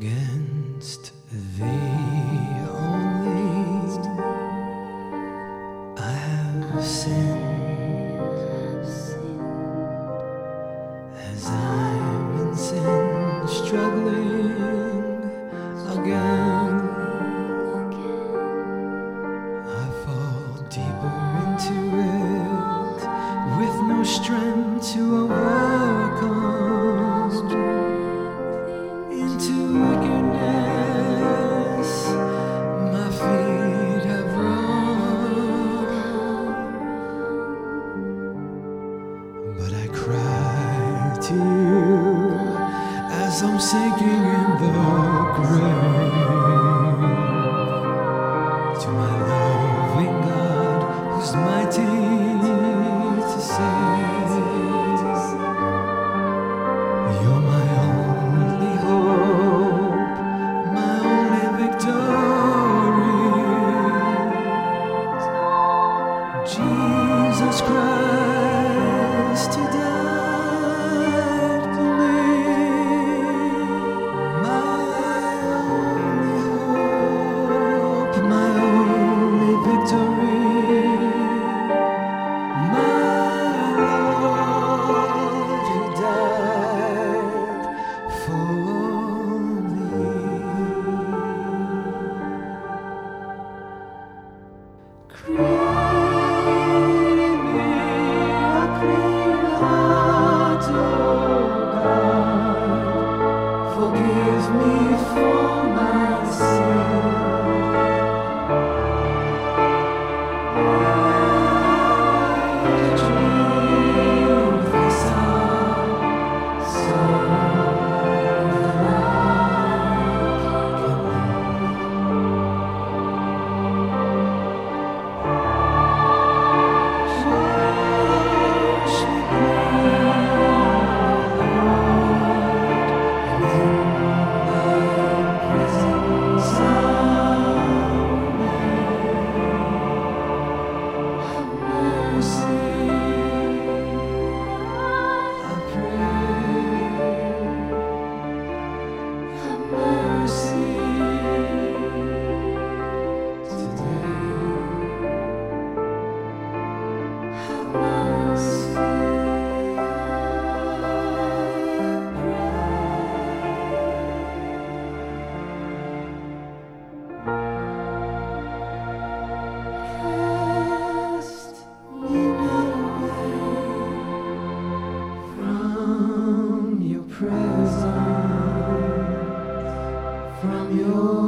against thee only I have sinned. As I'm in sin struggling again. I fall deeper into it with no strength. sinking in the grave. Senhor.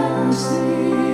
nascer.